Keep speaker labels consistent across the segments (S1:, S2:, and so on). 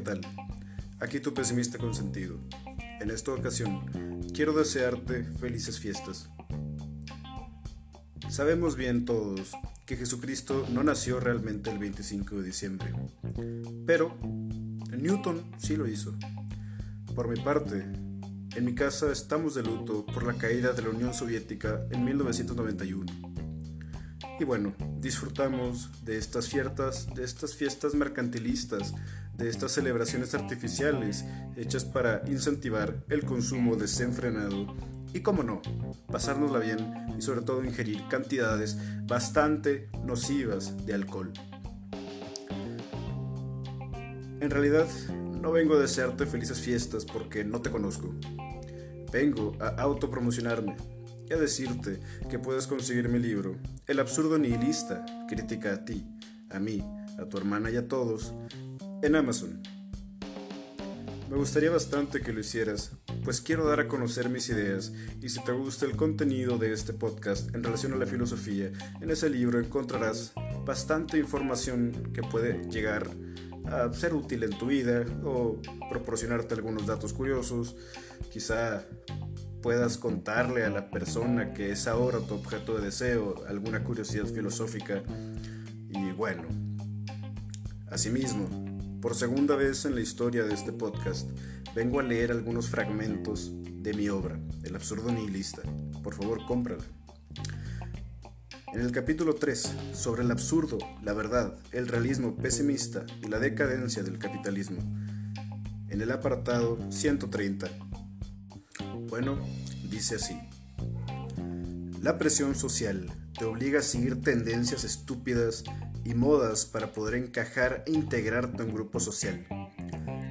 S1: ¿qué tal? Aquí tu pesimista consentido. En esta ocasión, quiero desearte felices fiestas. Sabemos bien todos que Jesucristo no nació realmente el 25 de diciembre, pero Newton sí lo hizo. Por mi parte, en mi casa estamos de luto por la caída de la Unión Soviética en 1991. Y bueno, disfrutamos de estas fiestas, de estas fiestas mercantilistas, de estas celebraciones artificiales hechas para incentivar el consumo desenfrenado y, como no, pasárnosla bien y sobre todo ingerir cantidades bastante nocivas de alcohol. En realidad, no vengo a desearte felices fiestas porque no te conozco. Vengo a autopromocionarme y a decirte que puedes conseguir mi libro, El absurdo nihilista, crítica a ti, a mí, a tu hermana y a todos, en Amazon. Me gustaría bastante que lo hicieras, pues quiero dar a conocer mis ideas y si te gusta el contenido de este podcast en relación a la filosofía, en ese libro encontrarás bastante información que puede llegar a ser útil en tu vida o proporcionarte algunos datos curiosos, quizá puedas contarle a la persona que es ahora tu objeto de deseo alguna curiosidad filosófica. Y bueno, asimismo, por segunda vez en la historia de este podcast, vengo a leer algunos fragmentos de mi obra, El absurdo nihilista. Por favor, cómprala. En el capítulo 3, sobre el absurdo, la verdad, el realismo pesimista y la decadencia del capitalismo, en el apartado 130, bueno, dice así. La presión social te obliga a seguir tendencias estúpidas y modas para poder encajar e integrarte en un grupo social.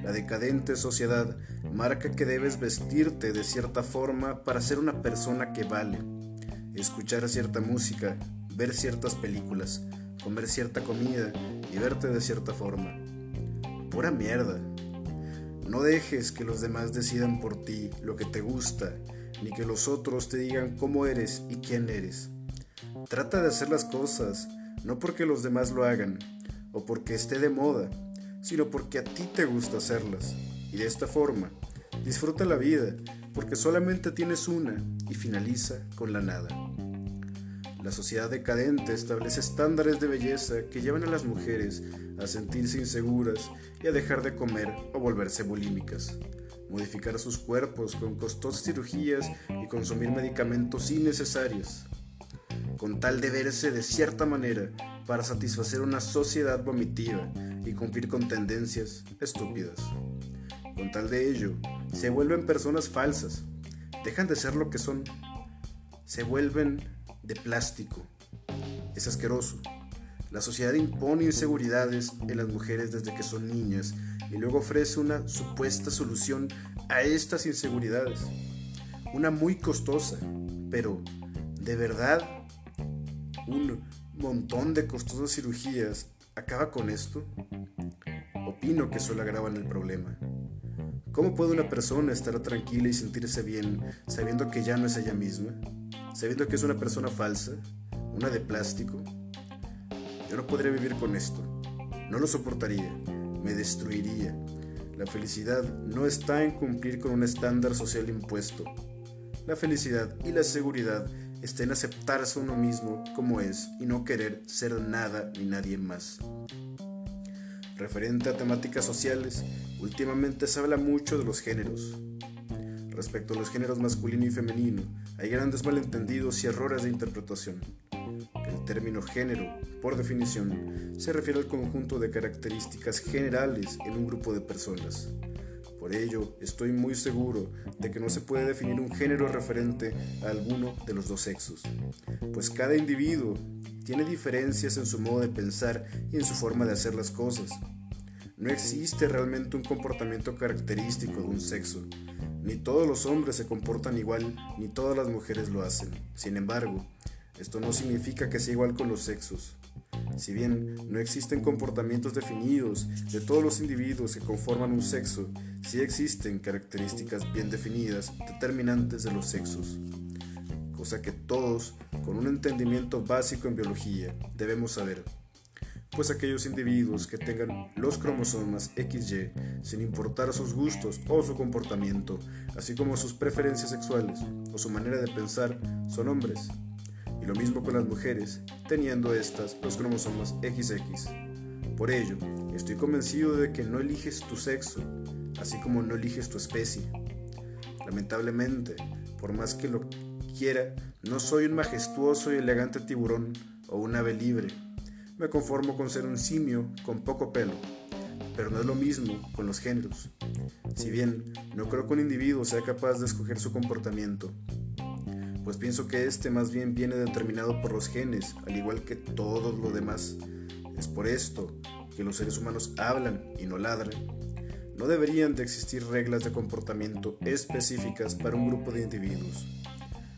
S1: La decadente sociedad marca que debes vestirte de cierta forma para ser una persona que vale, escuchar cierta música, ver ciertas películas, comer cierta comida y verte de cierta forma. Pura mierda. No dejes que los demás decidan por ti lo que te gusta, ni que los otros te digan cómo eres y quién eres. Trata de hacer las cosas, no porque los demás lo hagan, o porque esté de moda, sino porque a ti te gusta hacerlas. Y de esta forma, disfruta la vida, porque solamente tienes una y finaliza con la nada. La sociedad decadente establece estándares de belleza que llevan a las mujeres a sentirse inseguras y a dejar de comer o volverse bulímicas, modificar sus cuerpos con costosas cirugías y consumir medicamentos innecesarios, con tal de verse de cierta manera para satisfacer una sociedad vomitiva y cumplir con tendencias estúpidas. Con tal de ello, se vuelven personas falsas, dejan de ser lo que son, se vuelven de plástico. Es asqueroso. La sociedad impone inseguridades en las mujeres desde que son niñas y luego ofrece una supuesta solución a estas inseguridades. Una muy costosa, pero ¿de verdad un montón de costosas cirugías acaba con esto? Opino que solo agravan el problema. ¿Cómo puede una persona estar tranquila y sentirse bien sabiendo que ya no es ella misma? sabiendo que es una persona falsa, una de plástico. Yo no podría vivir con esto, no lo soportaría, me destruiría. La felicidad no está en cumplir con un estándar social impuesto. La felicidad y la seguridad está en aceptarse uno mismo como es y no querer ser nada ni nadie más. Referente a temáticas sociales, últimamente se habla mucho de los géneros, Respecto a los géneros masculino y femenino, hay grandes malentendidos y errores de interpretación. El término género, por definición, se refiere al conjunto de características generales en un grupo de personas. Por ello, estoy muy seguro de que no se puede definir un género referente a alguno de los dos sexos, pues cada individuo tiene diferencias en su modo de pensar y en su forma de hacer las cosas. No existe realmente un comportamiento característico de un sexo, ni todos los hombres se comportan igual, ni todas las mujeres lo hacen. Sin embargo, esto no significa que sea igual con los sexos. Si bien no existen comportamientos definidos de todos los individuos que conforman un sexo, sí existen características bien definidas determinantes de los sexos, cosa que todos, con un entendimiento básico en biología, debemos saber. pues aquellos individuos que tengan los cromosomas XY, sin importar sus gustos o su comportamiento, así como sus preferencias sexuales o su manera de pensar, son hombres. Lo mismo con las mujeres, teniendo estas los cromosomas XX. Por ello, estoy convencido de que no eliges tu sexo, así como no eliges tu especie. Lamentablemente, por más que lo quiera, no soy un majestuoso y elegante tiburón o un ave libre me conformo con ser un simio con poco pelo, pero no es lo mismo con los géneros. Si bien no creo que un individuo sea capaz de escoger su comportamiento, pues pienso que este más bien viene determinado por los genes, al igual que todo lo demás. Es por esto que los seres humanos hablan y no ladran. No deberían de existir reglas de comportamiento específicas para un grupo de individuos,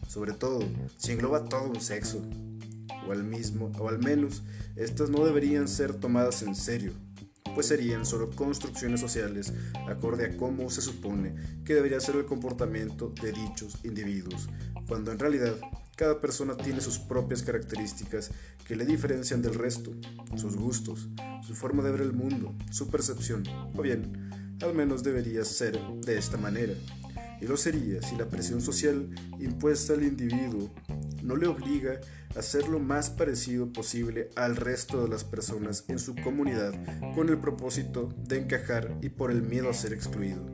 S1: sobre todo si engloba todo un sexo o al mismo, o al menos estas no deberían ser tomadas en serio, pues serían solo construcciones sociales acorde a cómo se supone que debería ser el comportamiento de dichos individuos, cuando en realidad cada persona tiene sus propias características que le diferencian del resto, sus gustos, su forma de ver el mundo, su percepción, o bien, al menos debería ser de esta manera. Y lo sería si la presión social impuesta al individuo no le obliga a ser lo más parecido posible al resto de las personas en su comunidad con el propósito de encajar y por el miedo a ser excluido.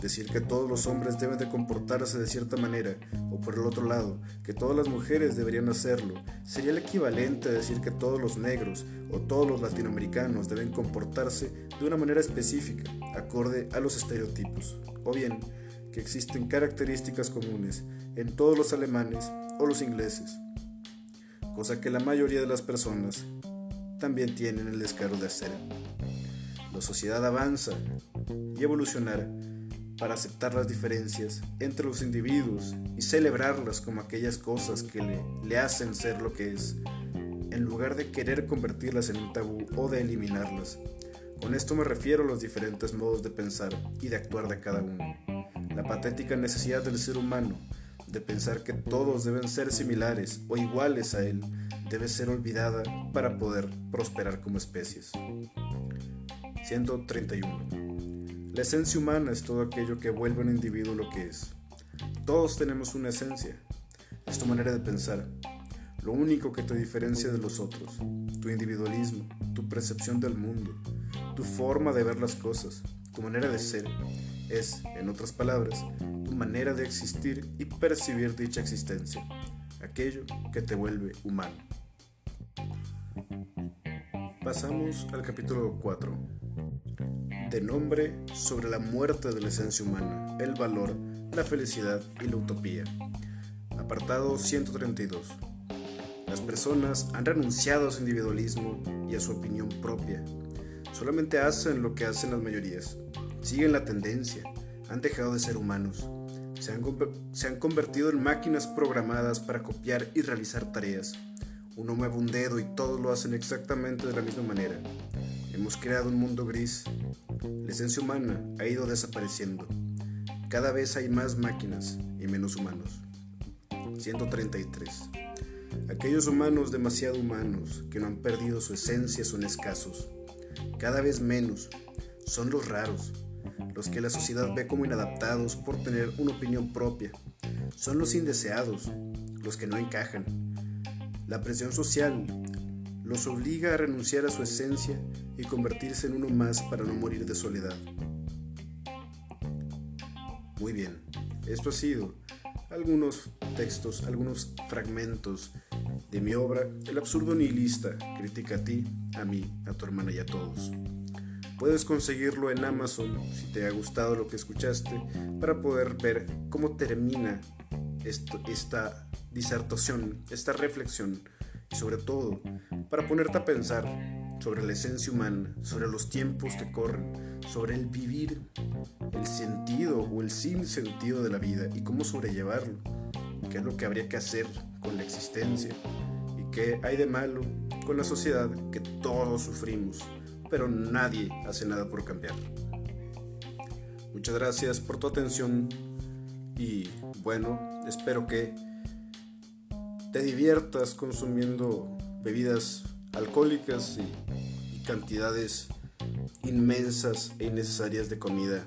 S1: Decir que todos los hombres deben de comportarse de cierta manera, o por el otro lado, que todas las mujeres deberían hacerlo, sería el equivalente a decir que todos los negros o todos los latinoamericanos deben comportarse de una manera específica, acorde a los estereotipos, o bien que existen características comunes en todos los alemanes o los ingleses, cosa que la mayoría de las personas también tienen el descaro de hacer. La sociedad avanza y evolucionará para aceptar las diferencias entre los individuos y celebrarlas como aquellas cosas que le, le, hacen ser lo que es, en lugar de querer convertirlas en un tabú o de eliminarlas. Con esto me refiero a los diferentes modos de pensar y de actuar de cada uno. La patética necesidad del ser humano de pensar que todos deben ser similares o iguales a él debe ser olvidada para poder prosperar como especies. 131. La esencia humana es todo aquello que vuelve a un individuo lo que es. Todos tenemos una esencia, es tu manera de pensar, lo único que te diferencia de los otros, tu individualismo, tu percepción del mundo, tu forma de ver las cosas, tu manera de ser, es, en otras palabras, manera de existir y percibir dicha existencia, aquello que te vuelve humano. Pasamos al capítulo 4, de nombre sobre la muerte de la esencia humana, el valor, la felicidad y la utopía. Apartado 132. Las personas han renunciado a su individualismo y a su opinión propia. Solamente hacen lo que hacen las mayorías. Siguen la tendencia. Han dejado de ser humanos se han, convertido en máquinas programadas para copiar y realizar tareas. Uno mueve un dedo y todos lo hacen exactamente de la misma manera. Hemos creado un mundo gris. La esencia humana ha ido desapareciendo. Cada vez hay más máquinas y menos humanos. 133. Aquellos humanos demasiado humanos que no han perdido su esencia son escasos. Cada vez menos. Son los raros los que la sociedad ve como inadaptados por tener una opinión propia. Son los indeseados, los que no encajan. La presión social los obliga a renunciar a su esencia y convertirse en uno más para no morir de soledad. Muy bien, esto ha sido algunos textos, algunos fragmentos de mi obra El absurdo nihilista, critica a ti, a mí, a tu hermana y a todos. Puedes conseguirlo en Amazon si te ha gustado lo que escuchaste para poder ver cómo termina esta disertación, esta reflexión y sobre todo para ponerte a pensar sobre la esencia humana, sobre los tiempos que corren, sobre el vivir, el sentido o el sinsentido de la vida y cómo sobrellevarlo, qué es lo que habría que hacer con la existencia y qué hay de malo con la sociedad que todos sufrimos pero nadie hace nada por cambiar. Muchas gracias por tu atención y bueno, espero que te diviertas consumiendo bebidas alcohólicas y, y cantidades inmensas e innecesarias de comida